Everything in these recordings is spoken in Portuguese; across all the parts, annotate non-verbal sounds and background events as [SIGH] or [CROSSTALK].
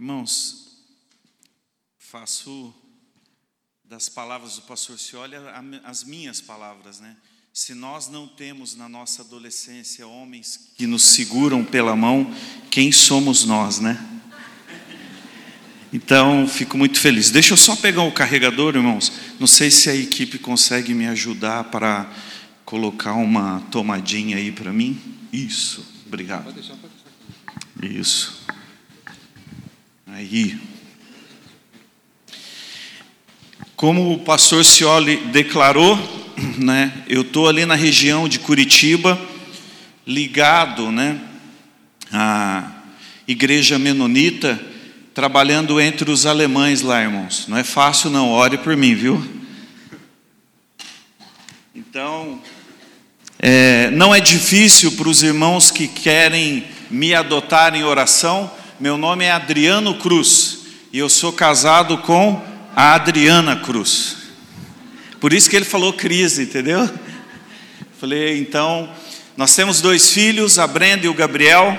Irmãos, faço das palavras do pastor Cioli as minhas palavras, né? Se nós não temos na nossa adolescência homens que nos seguram pela mão, quem somos nós, né? Então, fico muito feliz. Deixa eu só pegar o carregador, irmãos. Não sei se a equipe consegue me ajudar para colocar uma tomadinha aí para mim. Isso, obrigado. Isso. Aí. Como o pastor Cioli declarou, [CLEARS THROAT] né, eu estou ali na região de Curitiba, ligado né, à igreja menonita, trabalhando entre os alemães lá, irmãos. Não é fácil, não, ore por mim, viu? Então, é, não é difícil para os irmãos que querem me adotar em oração, meu nome é Adriano Cruz e eu sou casado com a Adriana Cruz. Por isso que ele falou crise, entendeu? Falei, então, nós temos dois filhos, a Brenda e o Gabriel.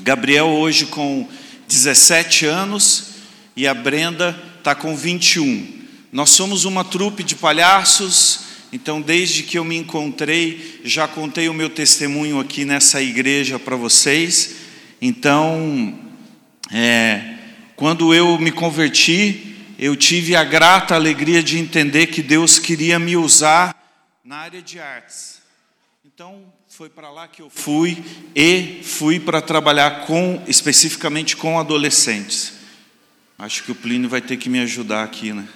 Gabriel hoje com 17 anos e a Brenda está com 21. Nós somos uma trupe de palhaços, então desde que eu me encontrei, já contei o meu testemunho aqui nessa igreja para vocês. Então, é, quando eu me converti, eu tive a grata alegria de entender que Deus queria me usar na área de artes. Então, foi para lá que eu fui e fui para trabalhar com especificamente com adolescentes. Acho que o Plínio vai ter que me ajudar aqui, né?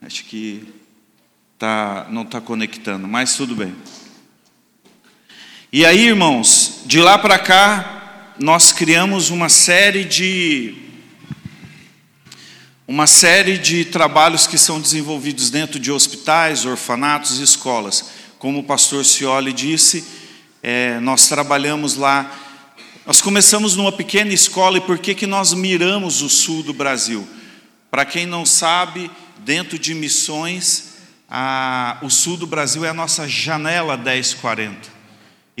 Acho que tá, não está conectando, mas tudo bem. E aí, irmãos, de lá para cá, nós criamos uma série de uma série de trabalhos que são desenvolvidos dentro de hospitais, orfanatos e escolas. Como o pastor Cioli disse, é, nós trabalhamos lá. Nós começamos numa pequena escola e por que, que nós miramos o sul do Brasil? Para quem não sabe, dentro de missões, a, o sul do Brasil é a nossa janela 1040.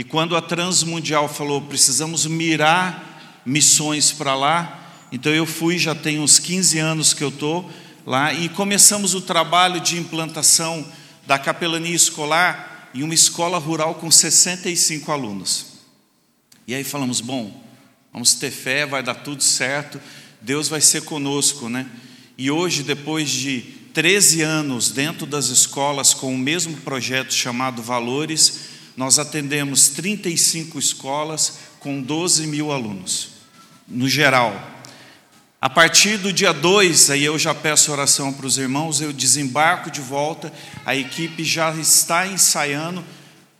E quando a Transmundial falou, precisamos mirar missões para lá, então eu fui, já tem uns 15 anos que eu estou lá, e começamos o trabalho de implantação da capelania escolar em uma escola rural com 65 alunos. E aí falamos, bom, vamos ter fé, vai dar tudo certo, Deus vai ser conosco, né? E hoje, depois de 13 anos dentro das escolas com o mesmo projeto chamado Valores, nós atendemos 35 escolas com 12 mil alunos, no geral. A partir do dia 2, aí eu já peço oração para os irmãos, eu desembarco de volta, a equipe já está ensaiando,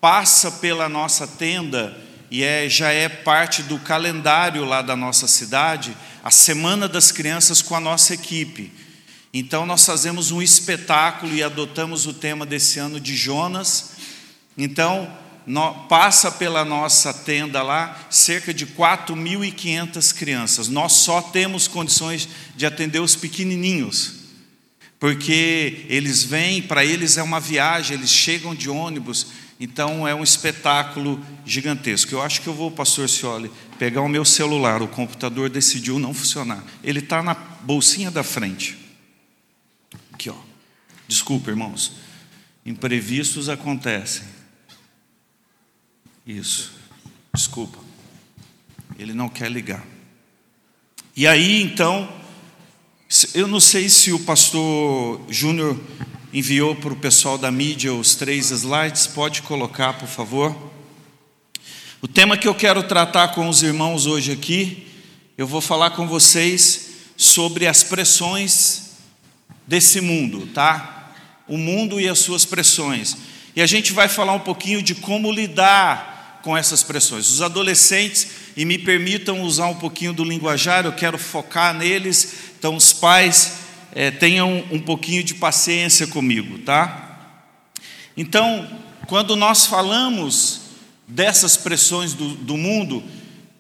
passa pela nossa tenda e é, já é parte do calendário lá da nossa cidade, a Semana das Crianças com a nossa equipe. Então nós fazemos um espetáculo e adotamos o tema desse ano de Jonas. Então, passa pela nossa tenda lá cerca de 4.500 crianças. Nós só temos condições de atender os pequenininhos, porque eles vêm, para eles é uma viagem, eles chegam de ônibus, então é um espetáculo gigantesco. Eu acho que eu vou, pastor Cioli, pegar o meu celular, o computador decidiu não funcionar. Ele está na bolsinha da frente. Aqui, ó. Desculpa, irmãos. Imprevistos acontecem. Isso. Desculpa. Ele não quer ligar. E aí, então, eu não sei se o pastor Júnior enviou para o pessoal da mídia os três slides, pode colocar, por favor. O tema que eu quero tratar com os irmãos hoje aqui, eu vou falar com vocês sobre as pressões desse mundo, tá? O mundo e as suas pressões. E a gente vai falar um pouquinho de como lidar com essas pressões. Os adolescentes, e me permitam usar um pouquinho do linguajar, eu quero focar neles, então os pais é, tenham um pouquinho de paciência comigo, tá? Então, quando nós falamos dessas pressões do, do mundo,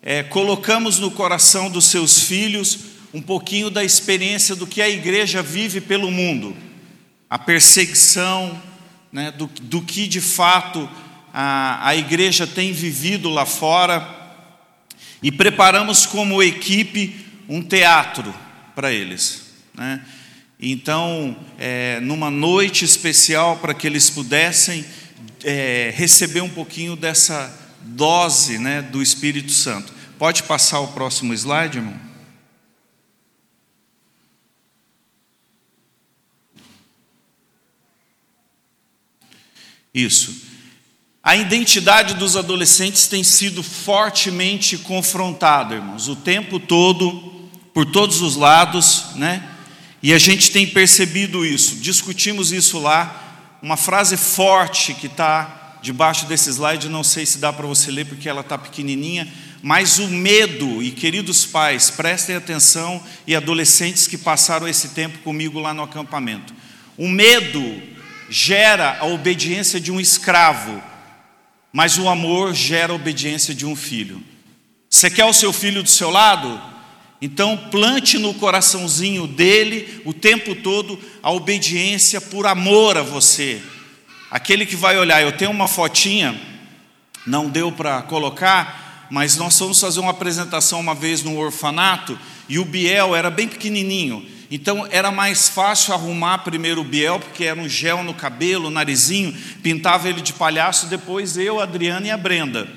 é, colocamos no coração dos seus filhos um pouquinho da experiência do que a igreja vive pelo mundo, a perseguição, né, do, do que de fato a, a igreja tem vivido lá fora e preparamos como equipe um teatro para eles. Né? Então, é, numa noite especial para que eles pudessem é, receber um pouquinho dessa dose né, do Espírito Santo. Pode passar o próximo slide, irmão? Isso. A identidade dos adolescentes tem sido fortemente confrontada, irmãos, o tempo todo, por todos os lados, né? E a gente tem percebido isso, discutimos isso lá. Uma frase forte que está debaixo desse slide, não sei se dá para você ler porque ela está pequenininha, mas o medo, e queridos pais, prestem atenção, e adolescentes que passaram esse tempo comigo lá no acampamento. O medo gera a obediência de um escravo, mas o amor gera a obediência de um filho. Você quer o seu filho do seu lado? Então, plante no coraçãozinho dele o tempo todo a obediência por amor a você. Aquele que vai olhar, eu tenho uma fotinha, não deu para colocar, mas nós fomos fazer uma apresentação uma vez no orfanato e o Biel era bem pequenininho. Então era mais fácil arrumar primeiro o Biel, porque era um gel no cabelo, narizinho, pintava ele de palhaço, depois eu, a Adriana e a Brenda.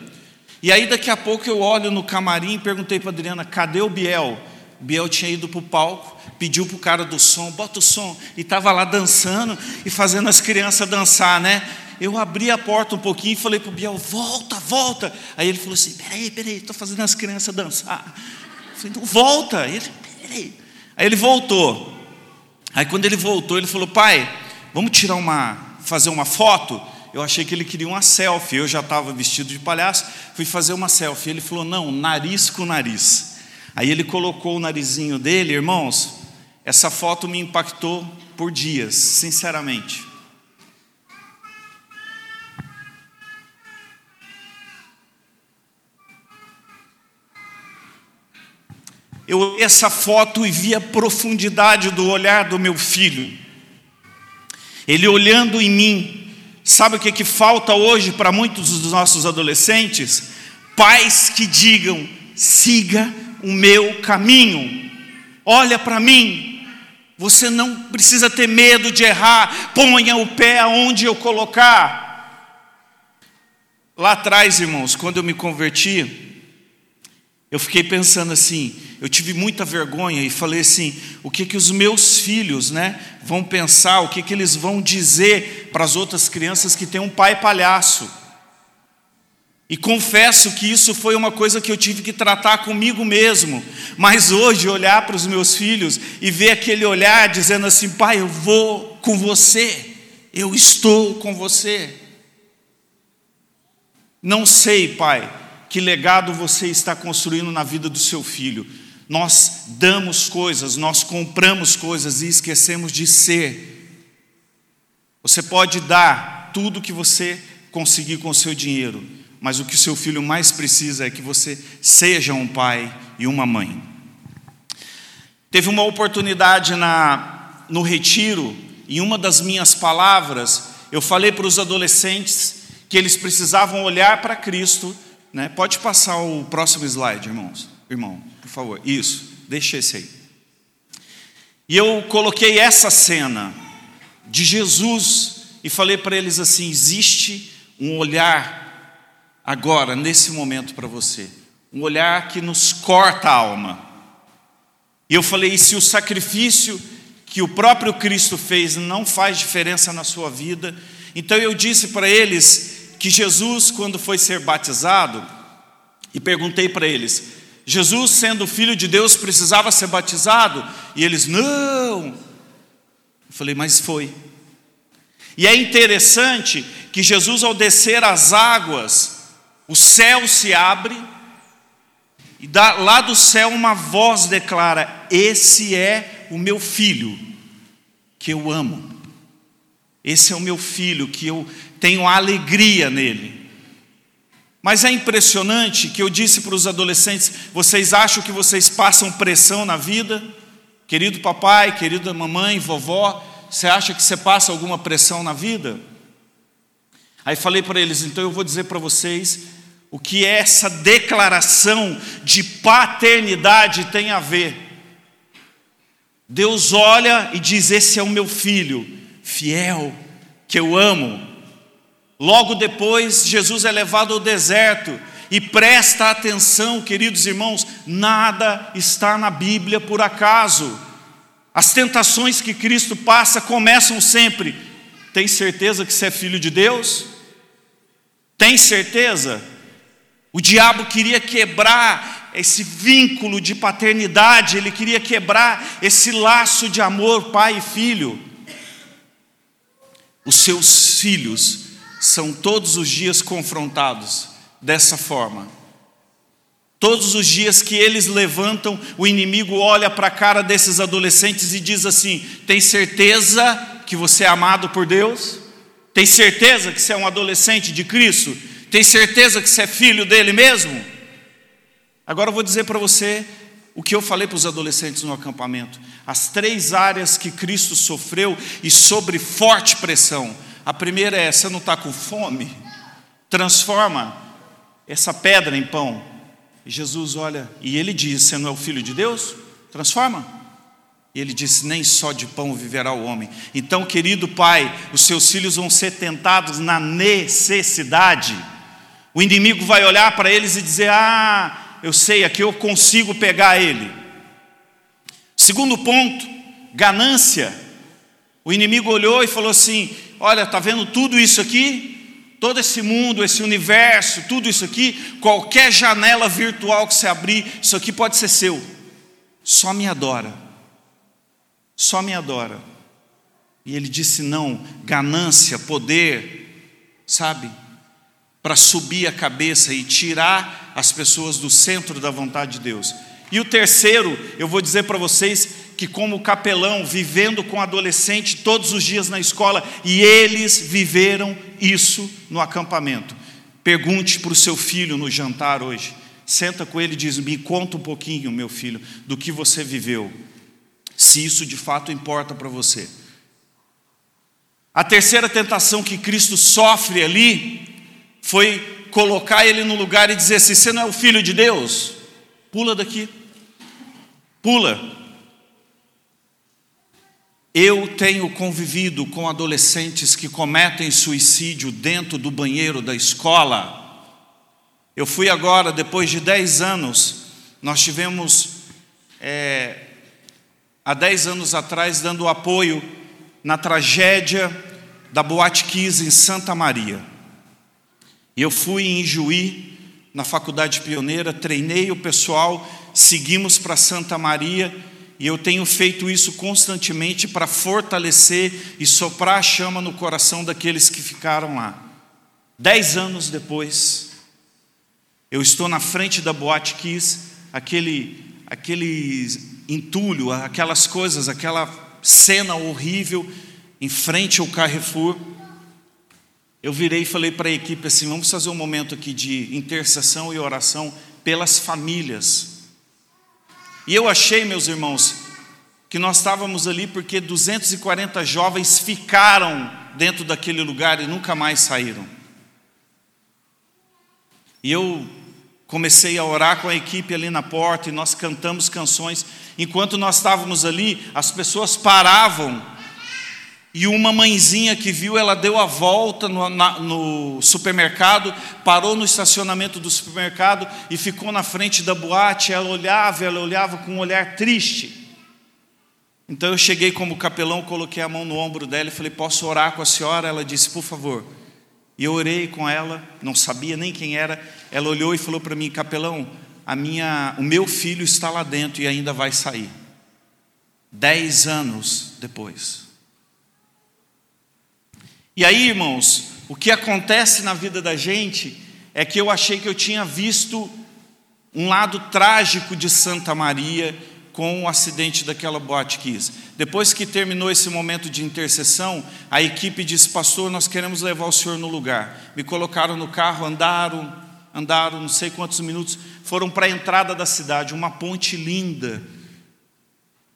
E aí daqui a pouco eu olho no camarim e perguntei para Adriana, cadê o Biel? O Biel tinha ido para o palco, pediu para o cara do som, bota o som, e estava lá dançando e fazendo as crianças dançar, né? Eu abri a porta um pouquinho e falei para o Biel, volta, volta. Aí ele falou assim, peraí, peraí, estou fazendo as crianças dançar. Eu falei, então volta. Ele, peraí. Aí ele voltou. Aí quando ele voltou, ele falou, pai, vamos tirar uma, fazer uma foto? eu achei que ele queria uma selfie. Eu já estava vestido de palhaço, fui fazer uma selfie. Ele falou: não, nariz com nariz. Aí ele colocou o narizinho dele, irmãos. Essa foto me impactou por dias, sinceramente. Eu essa foto e vi a profundidade do olhar do meu filho. Ele olhando em mim, Sabe o que, que falta hoje para muitos dos nossos adolescentes? Pais que digam: siga o meu caminho, olha para mim, você não precisa ter medo de errar, ponha o pé aonde eu colocar. Lá atrás, irmãos, quando eu me converti, eu fiquei pensando assim, eu tive muita vergonha e falei assim: o que que os meus filhos, né, vão pensar, o que que eles vão dizer para as outras crianças que têm um pai palhaço? E confesso que isso foi uma coisa que eu tive que tratar comigo mesmo. Mas hoje olhar para os meus filhos e ver aquele olhar dizendo assim: "Pai, eu vou com você. Eu estou com você." Não sei, pai, que legado você está construindo na vida do seu filho. Nós damos coisas, nós compramos coisas e esquecemos de ser. Você pode dar tudo que você conseguir com o seu dinheiro, mas o que o seu filho mais precisa é que você seja um pai e uma mãe. Teve uma oportunidade na, no retiro, e uma das minhas palavras, eu falei para os adolescentes que eles precisavam olhar para Cristo né? Pode passar o próximo slide, irmãos. Irmão, por favor. Isso, deixa esse aí. E eu coloquei essa cena de Jesus e falei para eles assim: existe um olhar agora, nesse momento para você, um olhar que nos corta a alma. E eu falei: e se o sacrifício que o próprio Cristo fez não faz diferença na sua vida? Então eu disse para eles que Jesus, quando foi ser batizado, e perguntei para eles: Jesus, sendo filho de Deus, precisava ser batizado? E eles: Não. Eu falei: Mas foi. E é interessante que Jesus, ao descer as águas, o céu se abre, e lá do céu uma voz declara: Esse é o meu filho, que eu amo. Esse é o meu filho, que eu tenho alegria nele. Mas é impressionante que eu disse para os adolescentes: vocês acham que vocês passam pressão na vida? Querido papai, querida mamãe, vovó, você acha que você passa alguma pressão na vida? Aí falei para eles: então eu vou dizer para vocês o que essa declaração de paternidade tem a ver. Deus olha e diz: Esse é o meu filho, fiel, que eu amo. Logo depois, Jesus é levado ao deserto e presta atenção, queridos irmãos, nada está na Bíblia por acaso. As tentações que Cristo passa começam sempre. Tem certeza que você é filho de Deus? Tem certeza? O diabo queria quebrar esse vínculo de paternidade, ele queria quebrar esse laço de amor, pai e filho. Os seus filhos são todos os dias confrontados dessa forma. Todos os dias que eles levantam, o inimigo olha para a cara desses adolescentes e diz assim: Tem certeza que você é amado por Deus? Tem certeza que você é um adolescente de Cristo? Tem certeza que você é filho dele mesmo? Agora eu vou dizer para você o que eu falei para os adolescentes no acampamento. As três áreas que Cristo sofreu e sobre forte pressão. A primeira é: você não está com fome? Transforma essa pedra em pão. E Jesus olha e ele diz: Você não é o filho de Deus? Transforma. E ele disse: Nem só de pão viverá o homem. Então, querido pai, os seus filhos vão ser tentados na necessidade. O inimigo vai olhar para eles e dizer: Ah, eu sei, aqui eu consigo pegar ele. Segundo ponto, ganância. O inimigo olhou e falou assim: olha, está vendo tudo isso aqui? Todo esse mundo, esse universo, tudo isso aqui, qualquer janela virtual que você abrir, isso aqui pode ser seu. Só me adora. Só me adora. E ele disse: não, ganância, poder, sabe? Para subir a cabeça e tirar as pessoas do centro da vontade de Deus. E o terceiro, eu vou dizer para vocês que, como capelão, vivendo com adolescente todos os dias na escola, e eles viveram isso no acampamento. Pergunte para o seu filho no jantar hoje. Senta com ele e diz: Me conta um pouquinho, meu filho, do que você viveu, se isso de fato importa para você. A terceira tentação que Cristo sofre ali foi colocar ele no lugar e dizer assim: Você não é o filho de Deus? Pula daqui, pula. Eu tenho convivido com adolescentes que cometem suicídio dentro do banheiro da escola. Eu fui agora, depois de 10 anos, nós tivemos, é, há 10 anos atrás, dando apoio na tragédia da Boate Kiss em Santa Maria. E eu fui em Juí, na Faculdade Pioneira, treinei o pessoal, seguimos para Santa Maria e eu tenho feito isso constantemente para fortalecer e soprar a chama no coração daqueles que ficaram lá. Dez anos depois, eu estou na frente da Boate Kiss, aquele, aquele entulho, aquelas coisas, aquela cena horrível em frente ao Carrefour. Eu virei e falei para a equipe assim: vamos fazer um momento aqui de intercessão e oração pelas famílias e eu achei, meus irmãos, que nós estávamos ali porque 240 jovens ficaram dentro daquele lugar e nunca mais saíram. E eu comecei a orar com a equipe ali na porta e nós cantamos canções. Enquanto nós estávamos ali, as pessoas paravam e uma mãezinha que viu, ela deu a volta no, na, no, supermercado, parou no estacionamento do supermercado e ficou na frente da boate. Ela olhava, ela olhava com um olhar triste. Então eu cheguei como capelão, coloquei a mão no ombro dela e falei: Posso orar com a senhora? Ela disse: Por favor. E eu orei com ela, não sabia nem quem era. Ela olhou e falou para mim: Capelão, a minha, o meu filho está lá dentro e ainda vai sair. Dez anos depois. E aí, irmãos, o que acontece na vida da gente é que eu achei que eu tinha visto um lado trágico de Santa Maria com o acidente daquela boate Kiss. Depois que terminou esse momento de intercessão, a equipe disse: Pastor, nós queremos levar o senhor no lugar. Me colocaram no carro, andaram, andaram não sei quantos minutos, foram para a entrada da cidade, uma ponte linda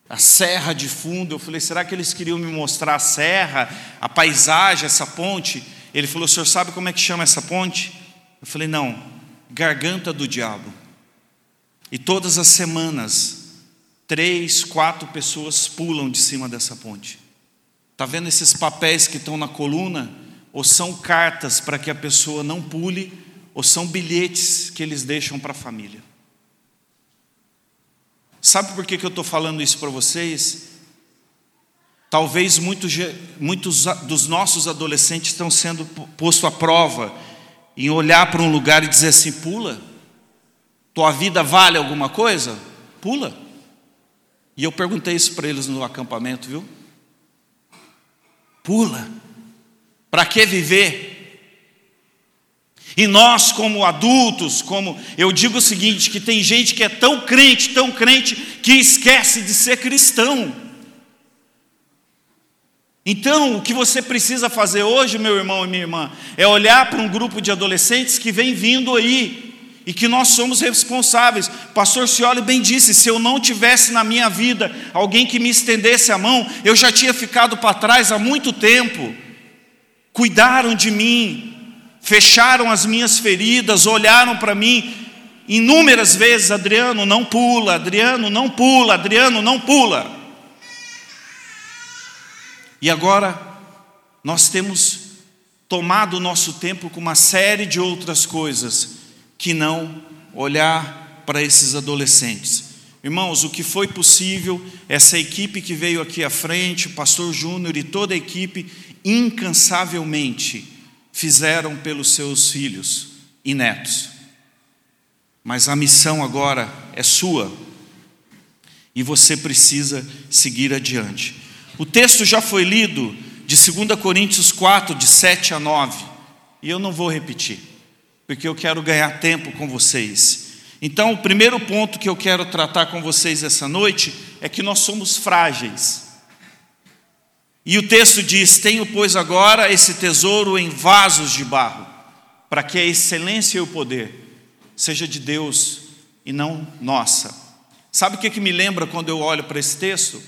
a serra de fundo. Eu falei, será que eles queriam me mostrar a serra, a paisagem, essa ponte? Ele falou, o senhor sabe como é que chama essa ponte? Eu falei, não, garganta do diabo. E todas as semanas, três, quatro pessoas pulam de cima dessa ponte. Está vendo esses papéis que estão na coluna? Ou são cartas para que a pessoa não pule, ou são bilhetes que eles deixam para a família. Sabe por que, que eu estou falando isso para vocês? Talvez muitos, muitos dos nossos adolescentes estão sendo postos à prova em olhar para um lugar e dizer assim: pula, tua vida vale alguma coisa? Pula. E eu perguntei isso para eles no acampamento, viu? Pula. Para que viver? E nós, como adultos, como eu digo o seguinte: que tem gente que é tão crente, tão crente, que esquece de ser cristão. Então, o que você precisa fazer hoje, meu irmão e minha irmã, é olhar para um grupo de adolescentes que vem vindo aí e que nós somos responsáveis. Pastor Cioli bem disse: se eu não tivesse na minha vida alguém que me estendesse a mão, eu já tinha ficado para trás há muito tempo. Cuidaram de mim, fecharam as minhas feridas, olharam para mim inúmeras vezes: Adriano, não pula, Adriano, não pula, Adriano, não pula. E agora, nós temos tomado o nosso tempo com uma série de outras coisas, que não olhar para esses adolescentes. Irmãos, o que foi possível, essa equipe que veio aqui à frente, o pastor Júnior e toda a equipe, incansavelmente fizeram pelos seus filhos e netos. Mas a missão agora é sua e você precisa seguir adiante. O texto já foi lido de 2 Coríntios 4, de 7 a 9, e eu não vou repetir, porque eu quero ganhar tempo com vocês. Então, o primeiro ponto que eu quero tratar com vocês essa noite é que nós somos frágeis. E o texto diz: Tenho, pois, agora esse tesouro em vasos de barro, para que a excelência e o poder seja de Deus e não nossa. Sabe o que, que me lembra quando eu olho para esse texto?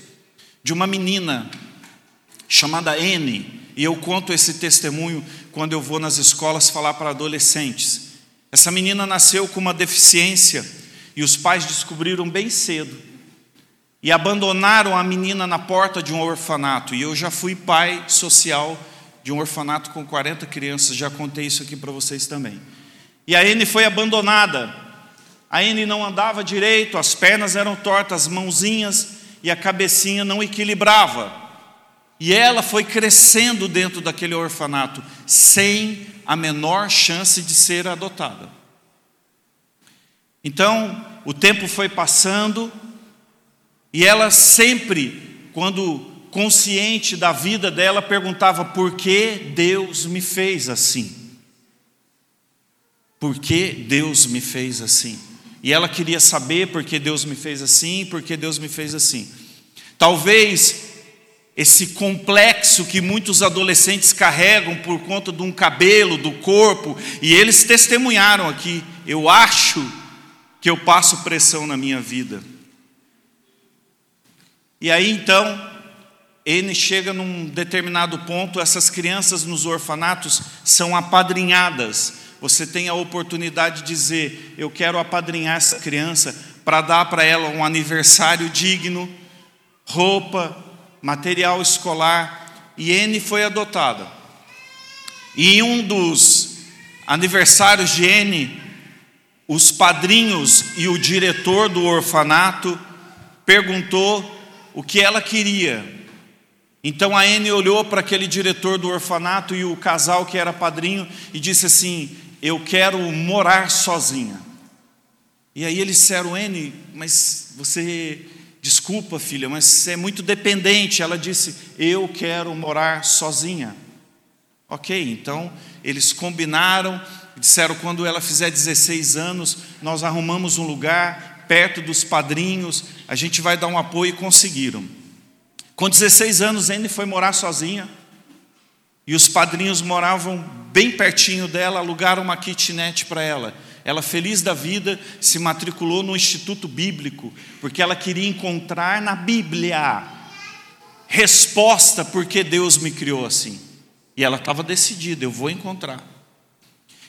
de uma menina chamada N, e eu conto esse testemunho quando eu vou nas escolas falar para adolescentes. Essa menina nasceu com uma deficiência e os pais descobriram bem cedo e abandonaram a menina na porta de um orfanato. E eu já fui pai social de um orfanato com 40 crianças, já contei isso aqui para vocês também. E a N foi abandonada. A N não andava direito, as pernas eram tortas, as mãozinhas e a cabecinha não equilibrava. E ela foi crescendo dentro daquele orfanato, sem a menor chance de ser adotada. Então, o tempo foi passando, e ela sempre, quando consciente da vida dela, perguntava: por que Deus me fez assim? Por que Deus me fez assim? E ela queria saber por que Deus me fez assim, por que Deus me fez assim. Talvez esse complexo que muitos adolescentes carregam por conta de um cabelo, do corpo, e eles testemunharam aqui, eu acho que eu passo pressão na minha vida. E aí então, ele chega num determinado ponto, essas crianças nos orfanatos são apadrinhadas você tem a oportunidade de dizer: Eu quero apadrinhar essa criança para dar para ela um aniversário digno, roupa, material escolar. E N foi adotada. E em um dos aniversários de N, os padrinhos e o diretor do orfanato perguntou o que ela queria. Então a N olhou para aquele diretor do orfanato e o casal que era padrinho e disse assim: eu quero morar sozinha. E aí eles disseram, N, mas você, desculpa filha, mas você é muito dependente. Ela disse, eu quero morar sozinha. Ok, então eles combinaram, disseram, quando ela fizer 16 anos, nós arrumamos um lugar perto dos padrinhos, a gente vai dar um apoio e conseguiram. Com 16 anos, N foi morar sozinha. E os padrinhos moravam bem pertinho dela, alugaram uma kitnet para ela. Ela, feliz da vida, se matriculou no Instituto Bíblico, porque ela queria encontrar na Bíblia resposta porque Deus me criou assim. E ela estava decidida, eu vou encontrar.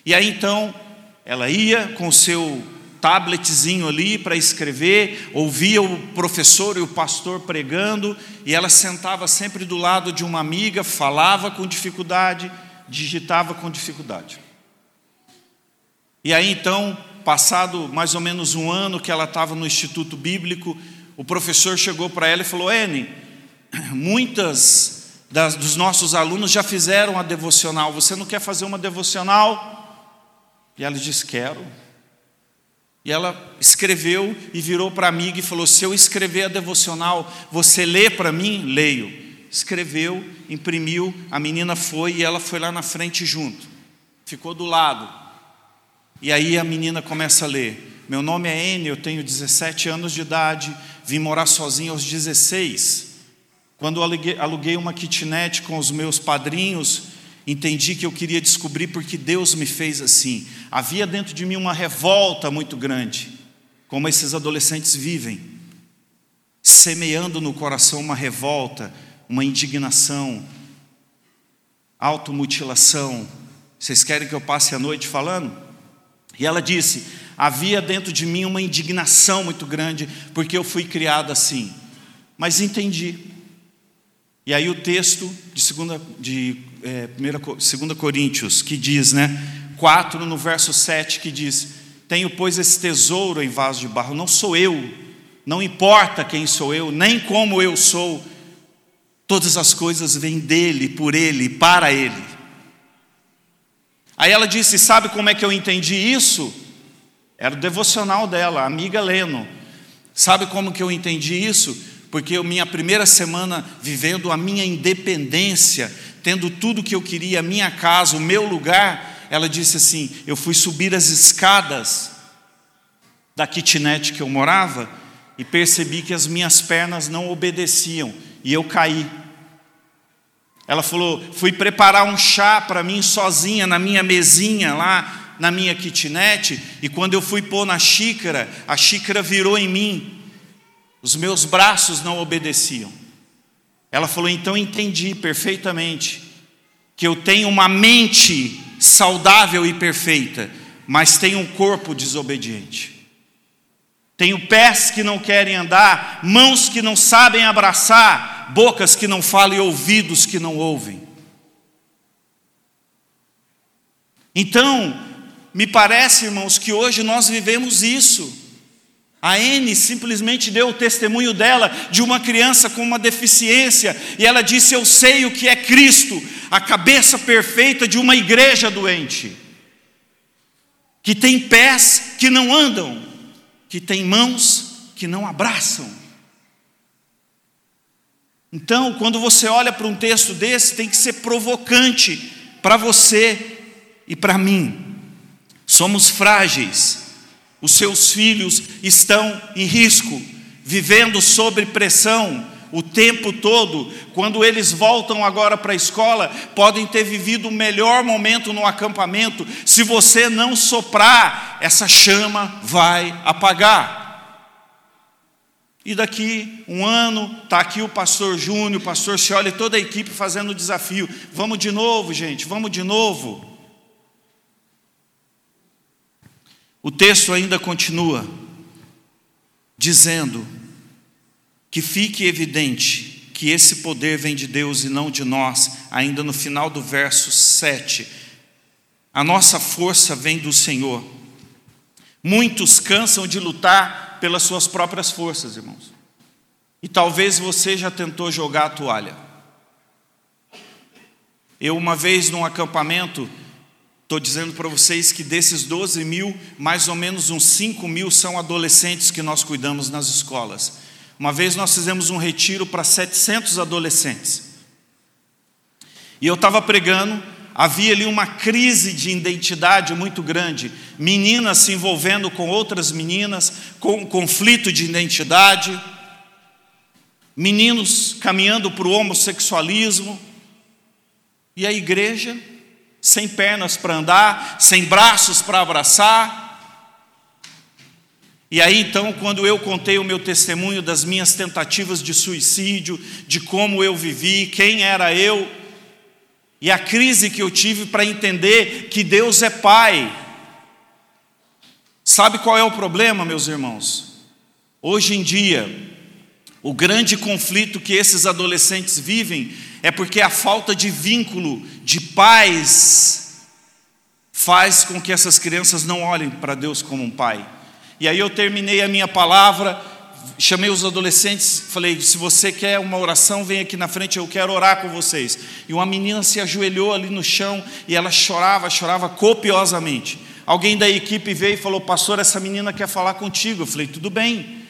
E aí então, ela ia com seu tabletzinho ali para escrever, ouvia o professor e o pastor pregando, e ela sentava sempre do lado de uma amiga, falava com dificuldade, digitava com dificuldade. E aí então, passado mais ou menos um ano que ela estava no Instituto Bíblico, o professor chegou para ela e falou: Ene, muitas das, dos nossos alunos já fizeram a devocional, você não quer fazer uma devocional? E ela disse: Quero. E ela escreveu e virou para a amiga e falou: Se eu escrever a devocional, você lê para mim? Leio. Escreveu, imprimiu, a menina foi e ela foi lá na frente junto. Ficou do lado. E aí a menina começa a ler: Meu nome é N, eu tenho 17 anos de idade, vim morar sozinha aos 16. Quando aluguei uma kitnet com os meus padrinhos, entendi que eu queria descobrir porque Deus me fez assim. Havia dentro de mim uma revolta muito grande, como esses adolescentes vivem, semeando no coração uma revolta, uma indignação, automutilação. Vocês querem que eu passe a noite falando? E ela disse: havia dentro de mim uma indignação muito grande, porque eu fui criada assim. Mas entendi. E aí o texto de, segunda, de é, 2 Coríntios, que diz, né, 4 no verso 7, que diz: Tenho, pois, esse tesouro em vaso de barro, não sou eu, não importa quem sou eu, nem como eu sou, todas as coisas vêm dele, por ele, para ele. Aí ela disse: Sabe como é que eu entendi isso? Era o devocional dela, a amiga Leno. Sabe como que eu entendi isso? Porque eu, minha primeira semana vivendo a minha independência, tendo tudo que eu queria, a minha casa, o meu lugar, ela disse assim: eu fui subir as escadas da kitnet que eu morava e percebi que as minhas pernas não obedeciam e eu caí. Ela falou: fui preparar um chá para mim sozinha na minha mesinha lá na minha kitnet e quando eu fui pôr na xícara, a xícara virou em mim. Os meus braços não obedeciam. Ela falou: então entendi perfeitamente que eu tenho uma mente saudável e perfeita, mas tenho um corpo desobediente. Tenho pés que não querem andar, mãos que não sabem abraçar, bocas que não falam e ouvidos que não ouvem. Então, me parece, irmãos, que hoje nós vivemos isso. A N simplesmente deu o testemunho dela de uma criança com uma deficiência, e ela disse: Eu sei o que é Cristo, a cabeça perfeita de uma igreja doente, que tem pés que não andam, que tem mãos que não abraçam. Então, quando você olha para um texto desse, tem que ser provocante para você e para mim. Somos frágeis os seus filhos estão em risco, vivendo sob pressão o tempo todo. Quando eles voltam agora para a escola, podem ter vivido o melhor momento no acampamento. Se você não soprar, essa chama vai apagar. E daqui um ano, está aqui o pastor Júnior, o pastor Cioli e toda a equipe fazendo o desafio. Vamos de novo, gente, vamos de novo. O texto ainda continua dizendo que fique evidente que esse poder vem de Deus e não de nós, ainda no final do verso 7. A nossa força vem do Senhor. Muitos cansam de lutar pelas suas próprias forças, irmãos. E talvez você já tentou jogar a toalha. Eu, uma vez num acampamento, Estou dizendo para vocês que desses 12 mil, mais ou menos uns 5 mil são adolescentes que nós cuidamos nas escolas. Uma vez nós fizemos um retiro para 700 adolescentes. E eu estava pregando, havia ali uma crise de identidade muito grande. Meninas se envolvendo com outras meninas, com um conflito de identidade. Meninos caminhando para o homossexualismo. E a igreja sem pernas para andar, sem braços para abraçar. E aí então, quando eu contei o meu testemunho das minhas tentativas de suicídio, de como eu vivi, quem era eu, e a crise que eu tive para entender que Deus é Pai. Sabe qual é o problema, meus irmãos? Hoje em dia, o grande conflito que esses adolescentes vivem é porque a falta de vínculo de pais faz com que essas crianças não olhem para Deus como um pai. E aí eu terminei a minha palavra, chamei os adolescentes, falei: se você quer uma oração, vem aqui na frente, eu quero orar com vocês. E uma menina se ajoelhou ali no chão e ela chorava, chorava copiosamente. Alguém da equipe veio e falou: Pastor, essa menina quer falar contigo. Eu falei: Tudo bem.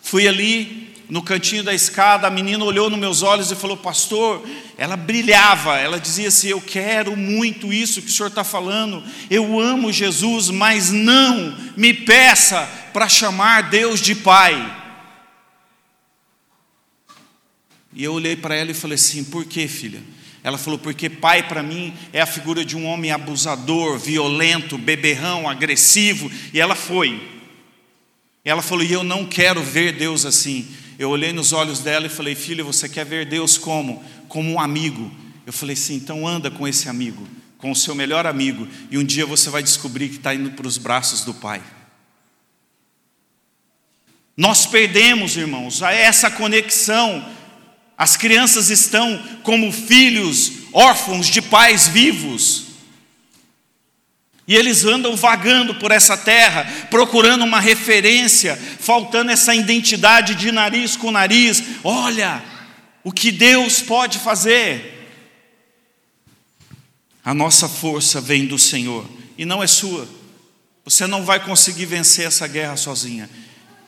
Fui ali, no cantinho da escada, a menina olhou nos meus olhos e falou: Pastor, ela brilhava, ela dizia assim: Eu quero muito isso que o senhor está falando, eu amo Jesus, mas não me peça para chamar Deus de Pai. E eu olhei para ela e falei assim: Por que, filha? Ela falou: Porque pai para mim é a figura de um homem abusador, violento, beberrão, agressivo. E ela foi. Ela falou: E eu não quero ver Deus assim. Eu olhei nos olhos dela e falei: Filha, você quer ver Deus como? Como um amigo. Eu falei: Sim, então anda com esse amigo, com o seu melhor amigo, e um dia você vai descobrir que está indo para os braços do Pai. Nós perdemos, irmãos, essa conexão. As crianças estão como filhos órfãos de pais vivos. E eles andam vagando por essa terra, procurando uma referência, faltando essa identidade de nariz com nariz. Olha, o que Deus pode fazer. A nossa força vem do Senhor e não é sua. Você não vai conseguir vencer essa guerra sozinha.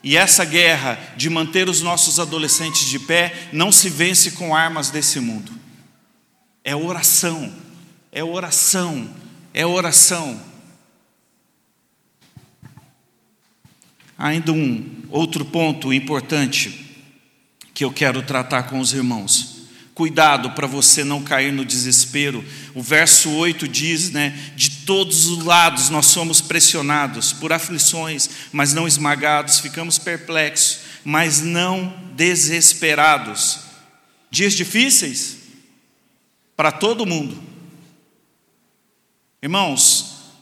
E essa guerra de manter os nossos adolescentes de pé não se vence com armas desse mundo. É oração, é oração, é oração. Ainda um outro ponto importante que eu quero tratar com os irmãos. Cuidado para você não cair no desespero. O verso 8 diz, né, de todos os lados nós somos pressionados por aflições, mas não esmagados, ficamos perplexos, mas não desesperados. Dias difíceis para todo mundo. Irmãos,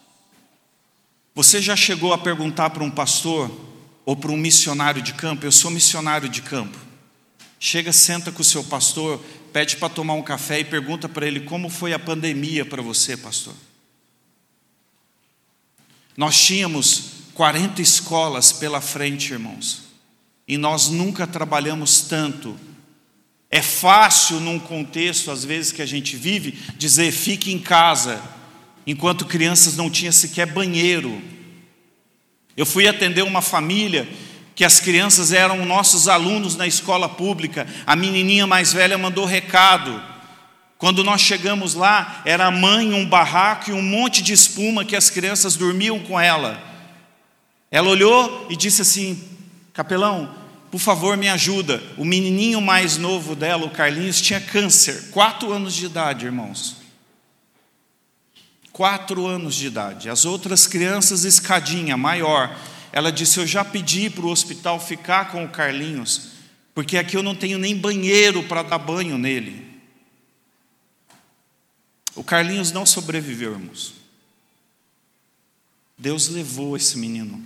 você já chegou a perguntar para um pastor ou para um missionário de campo, eu sou missionário de campo. Chega, senta com o seu pastor, pede para tomar um café e pergunta para ele como foi a pandemia para você, pastor. Nós tínhamos 40 escolas pela frente, irmãos, e nós nunca trabalhamos tanto. É fácil, num contexto, às vezes, que a gente vive, dizer fique em casa, enquanto crianças não tinham sequer banheiro eu fui atender uma família que as crianças eram nossos alunos na escola pública. A menininha mais velha mandou recado. Quando nós chegamos lá, era a mãe, um barraco e um monte de espuma que as crianças dormiam com ela. Ela olhou e disse assim: Capelão, por favor, me ajuda. O menininho mais novo dela, o Carlinhos, tinha câncer, quatro anos de idade, irmãos quatro anos de idade. As outras crianças, escadinha, maior. Ela disse: Eu já pedi para o hospital ficar com o Carlinhos, porque aqui eu não tenho nem banheiro para dar banho nele. O Carlinhos não sobreviveu, irmãos. Deus levou esse menino.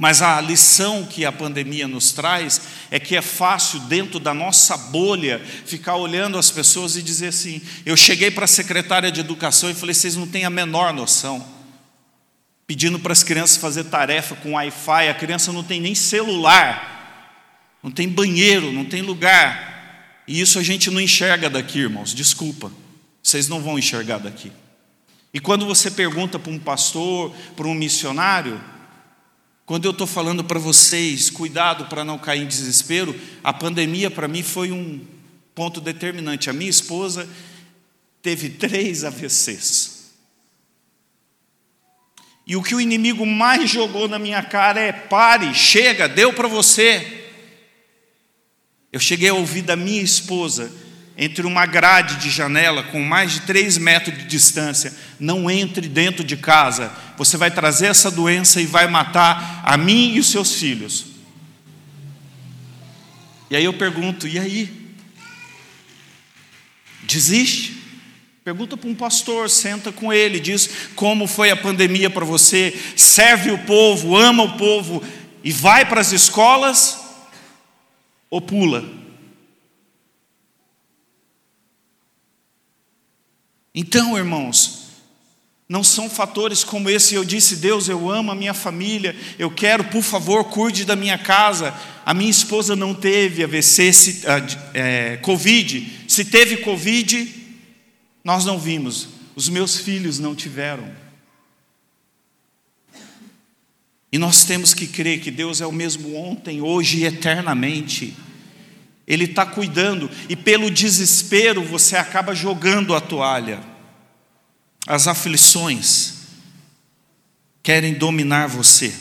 Mas a lição que a pandemia nos traz é que é fácil, dentro da nossa bolha, ficar olhando as pessoas e dizer assim: eu cheguei para a secretária de educação e falei, vocês não têm a menor noção. Pedindo para as crianças fazer tarefa com Wi-Fi, a criança não tem nem celular, não tem banheiro, não tem lugar. E isso a gente não enxerga daqui, irmãos, desculpa, vocês não vão enxergar daqui. E quando você pergunta para um pastor, para um missionário, quando eu estou falando para vocês, cuidado para não cair em desespero, a pandemia para mim foi um ponto determinante. A minha esposa teve três AVCs. E o que o inimigo mais jogou na minha cara é: pare, chega, deu para você. Eu cheguei a ouvir da minha esposa entre uma grade de janela com mais de três metros de distância, não entre dentro de casa, você vai trazer essa doença e vai matar a mim e os seus filhos. E aí eu pergunto: e aí? Desiste? Pergunta para um pastor, senta com ele, diz como foi a pandemia para você, serve o povo, ama o povo e vai para as escolas ou pula? Então, irmãos, não são fatores como esse. Eu disse, Deus, eu amo a minha família, eu quero, por favor, cuide da minha casa. A minha esposa não teve AVC, se, é, Covid. Se teve Covid, nós não vimos, os meus filhos não tiveram. E nós temos que crer que Deus é o mesmo ontem, hoje e eternamente. Ele está cuidando, e pelo desespero você acaba jogando a toalha. As aflições querem dominar você.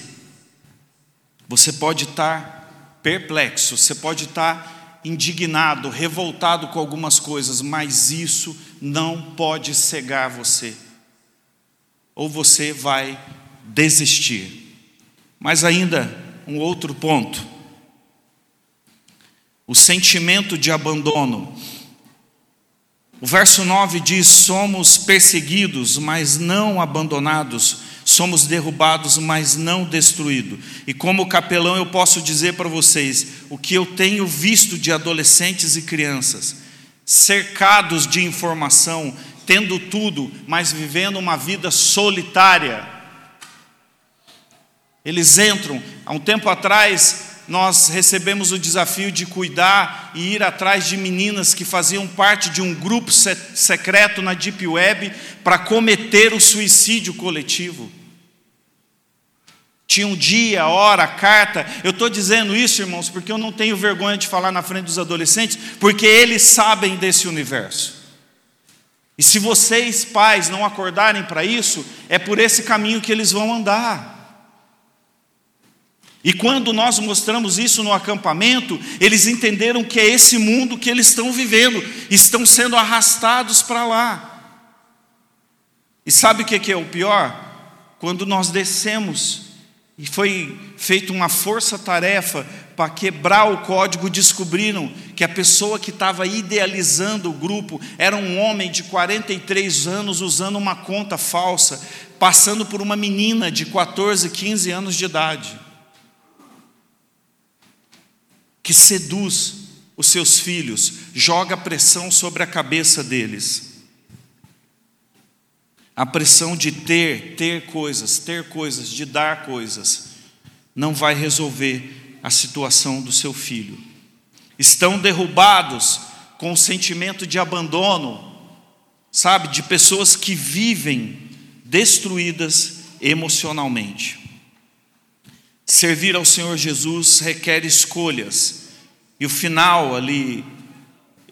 Você pode estar perplexo, você pode estar indignado, revoltado com algumas coisas, mas isso não pode cegar você. Ou você vai desistir. Mas ainda um outro ponto. O sentimento de abandono. O verso 9 diz: Somos perseguidos, mas não abandonados, somos derrubados, mas não destruídos. E como capelão, eu posso dizer para vocês o que eu tenho visto de adolescentes e crianças cercados de informação, tendo tudo, mas vivendo uma vida solitária. Eles entram, há um tempo atrás, nós recebemos o desafio de cuidar e ir atrás de meninas que faziam parte de um grupo secreto na Deep Web para cometer o suicídio coletivo. Tinha um dia, hora, carta. Eu estou dizendo isso, irmãos, porque eu não tenho vergonha de falar na frente dos adolescentes, porque eles sabem desse universo. E se vocês, pais, não acordarem para isso, é por esse caminho que eles vão andar. E quando nós mostramos isso no acampamento, eles entenderam que é esse mundo que eles estão vivendo, estão sendo arrastados para lá. E sabe o que é o pior? Quando nós descemos e foi feita uma força-tarefa para quebrar o código. Descobriram que a pessoa que estava idealizando o grupo era um homem de 43 anos usando uma conta falsa, passando por uma menina de 14, 15 anos de idade, que seduz os seus filhos, joga pressão sobre a cabeça deles a pressão de ter, ter coisas, ter coisas, de dar coisas, não vai resolver a situação do seu filho. Estão derrubados com o sentimento de abandono, sabe, de pessoas que vivem destruídas emocionalmente. Servir ao Senhor Jesus requer escolhas, e o final ali,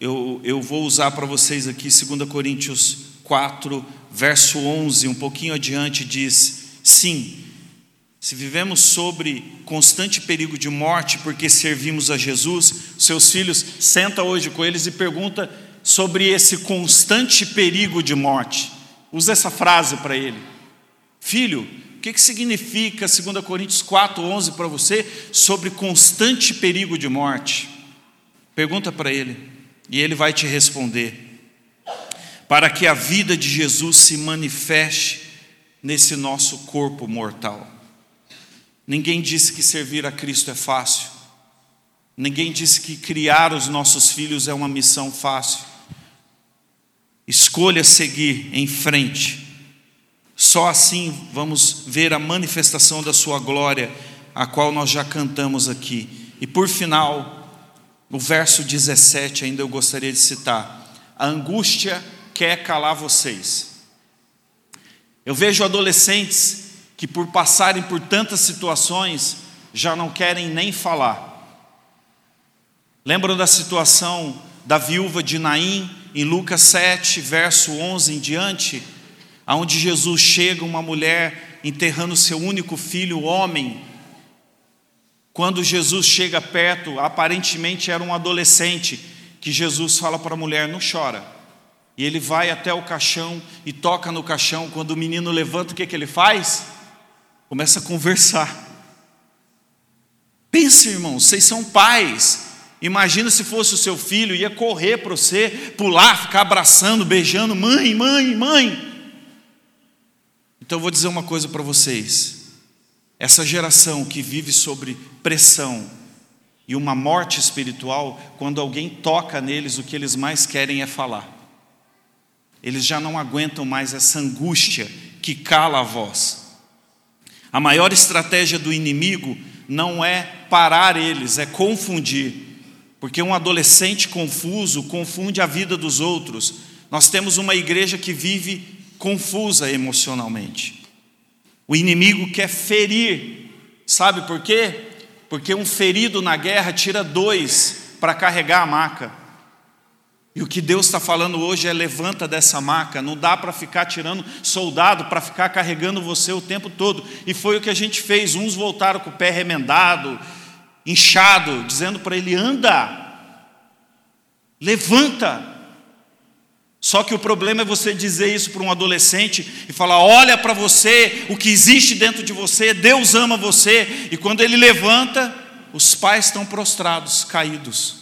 eu, eu vou usar para vocês aqui, 2 Coríntios 4, verso 11, um pouquinho adiante, diz: Sim, se vivemos sobre constante perigo de morte porque servimos a Jesus, seus filhos, senta hoje com eles e pergunta sobre esse constante perigo de morte. Usa essa frase para ele. Filho, que, que significa 2 Coríntios 4, 11 para você sobre constante perigo de morte? Pergunta para ele e ele vai te responder para que a vida de Jesus se manifeste nesse nosso corpo mortal. Ninguém disse que servir a Cristo é fácil. Ninguém disse que criar os nossos filhos é uma missão fácil. Escolha seguir em frente. Só assim vamos ver a manifestação da Sua glória, a qual nós já cantamos aqui. E por final, o verso 17 ainda eu gostaria de citar: a angústia quer calar vocês. Eu vejo adolescentes que, por passarem por tantas situações, já não querem nem falar. Lembram da situação da viúva de Naim, em Lucas 7, verso 11 em diante, aonde Jesus chega uma mulher enterrando seu único filho, homem. Quando Jesus chega perto, aparentemente era um adolescente, que Jesus fala para a mulher: não chora. E ele vai até o caixão e toca no caixão. Quando o menino levanta, o que, que ele faz? Começa a conversar. Pense, irmãos, vocês são pais. Imagina se fosse o seu filho, ia correr para você, pular, ficar abraçando, beijando, mãe, mãe, mãe. Então eu vou dizer uma coisa para vocês. Essa geração que vive sobre pressão e uma morte espiritual, quando alguém toca neles, o que eles mais querem é falar. Eles já não aguentam mais essa angústia que cala a voz. A maior estratégia do inimigo não é parar eles, é confundir. Porque um adolescente confuso confunde a vida dos outros. Nós temos uma igreja que vive confusa emocionalmente. O inimigo quer ferir. Sabe por quê? Porque um ferido na guerra tira dois para carregar a maca. E o que Deus está falando hoje é: levanta dessa maca, não dá para ficar tirando soldado, para ficar carregando você o tempo todo. E foi o que a gente fez. Uns voltaram com o pé remendado, inchado, dizendo para ele: anda, levanta. Só que o problema é você dizer isso para um adolescente e falar: olha para você, o que existe dentro de você, Deus ama você. E quando ele levanta, os pais estão prostrados, caídos.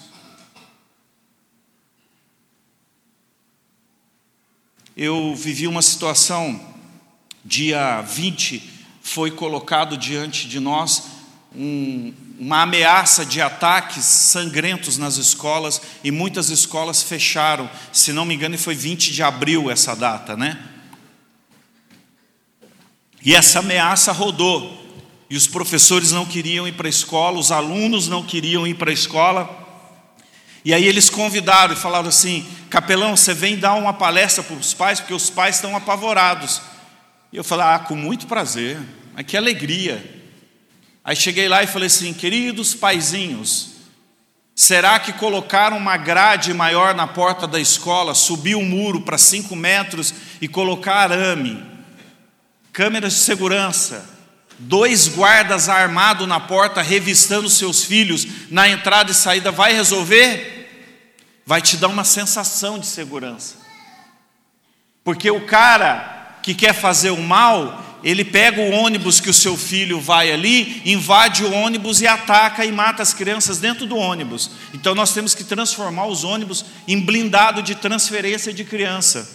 Eu vivi uma situação, dia 20, foi colocado diante de nós um, uma ameaça de ataques sangrentos nas escolas e muitas escolas fecharam. Se não me engano, foi 20 de abril essa data, né? E essa ameaça rodou. E os professores não queriam ir para a escola, os alunos não queriam ir para a escola. E aí eles convidaram e falaram assim: capelão, você vem dar uma palestra para os pais, porque os pais estão apavorados. E eu falei: ah, com muito prazer, mas que alegria. Aí cheguei lá e falei assim: queridos paizinhos, será que colocaram uma grade maior na porta da escola, subir o um muro para cinco metros e colocar arame, câmeras de segurança, dois guardas armados na porta revistando seus filhos na entrada e saída, vai resolver? vai te dar uma sensação de segurança. Porque o cara que quer fazer o mal, ele pega o ônibus que o seu filho vai ali, invade o ônibus e ataca e mata as crianças dentro do ônibus. Então nós temos que transformar os ônibus em blindado de transferência de criança.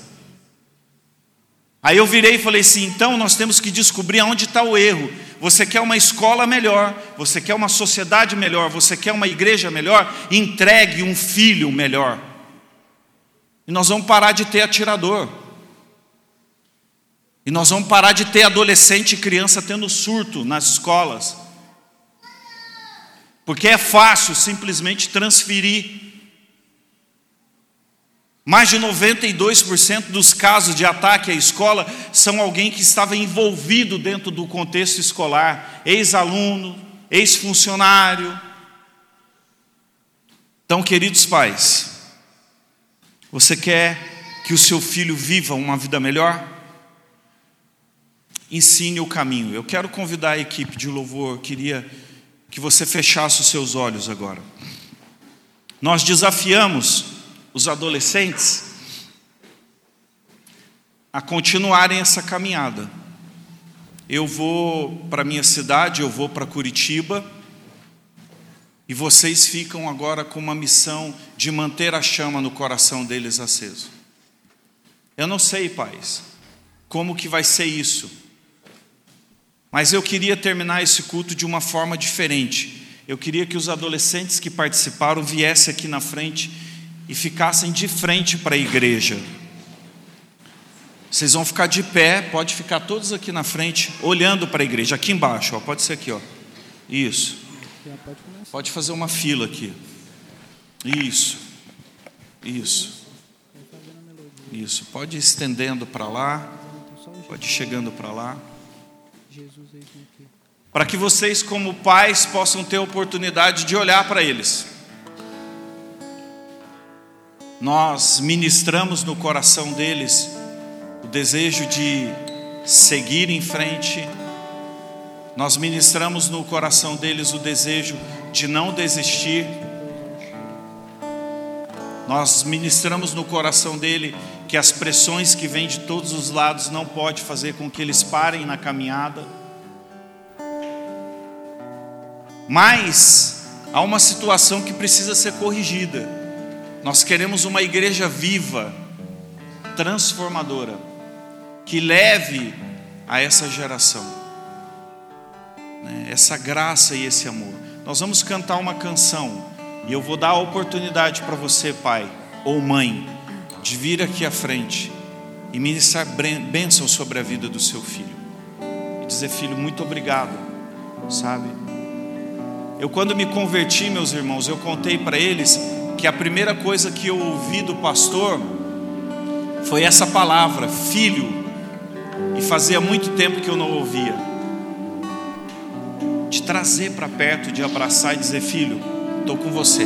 Aí eu virei e falei assim: então nós temos que descobrir aonde está o erro. Você quer uma escola melhor, você quer uma sociedade melhor, você quer uma igreja melhor? Entregue um filho melhor. E nós vamos parar de ter atirador. E nós vamos parar de ter adolescente e criança tendo surto nas escolas. Porque é fácil simplesmente transferir mais de 92% dos casos de ataque à escola são alguém que estava envolvido dentro do contexto escolar, ex-aluno, ex-funcionário. Então, queridos pais, você quer que o seu filho viva uma vida melhor? Ensine o caminho. Eu quero convidar a equipe de louvor, queria que você fechasse os seus olhos agora. Nós desafiamos os adolescentes a continuarem essa caminhada. Eu vou para minha cidade, eu vou para Curitiba, e vocês ficam agora com uma missão de manter a chama no coração deles aceso. Eu não sei, pais, como que vai ser isso. Mas eu queria terminar esse culto de uma forma diferente. Eu queria que os adolescentes que participaram viessem aqui na frente e ficassem de frente para a igreja. Vocês vão ficar de pé, pode ficar todos aqui na frente, olhando para a igreja, aqui embaixo, ó, pode ser aqui, ó. Isso. Pode fazer uma fila aqui. Isso. Isso. Isso. Pode ir estendendo para lá. Pode ir chegando para lá. Para que vocês, como pais, possam ter oportunidade de olhar para eles. Nós ministramos no coração deles o desejo de seguir em frente, nós ministramos no coração deles o desejo de não desistir, nós ministramos no coração dele que as pressões que vêm de todos os lados não pode fazer com que eles parem na caminhada. Mas Há uma situação que precisa ser corrigida. Nós queremos uma igreja viva, transformadora, que leve a essa geração né, essa graça e esse amor. Nós vamos cantar uma canção e eu vou dar a oportunidade para você, pai ou mãe, de vir aqui à frente e ministrar bênção sobre a vida do seu filho. E dizer, filho, muito obrigado, sabe? Eu, quando me converti, meus irmãos, eu contei para eles que a primeira coisa que eu ouvi do pastor foi essa palavra, filho, e fazia muito tempo que eu não ouvia. De trazer para perto, de abraçar e dizer, filho, estou com você.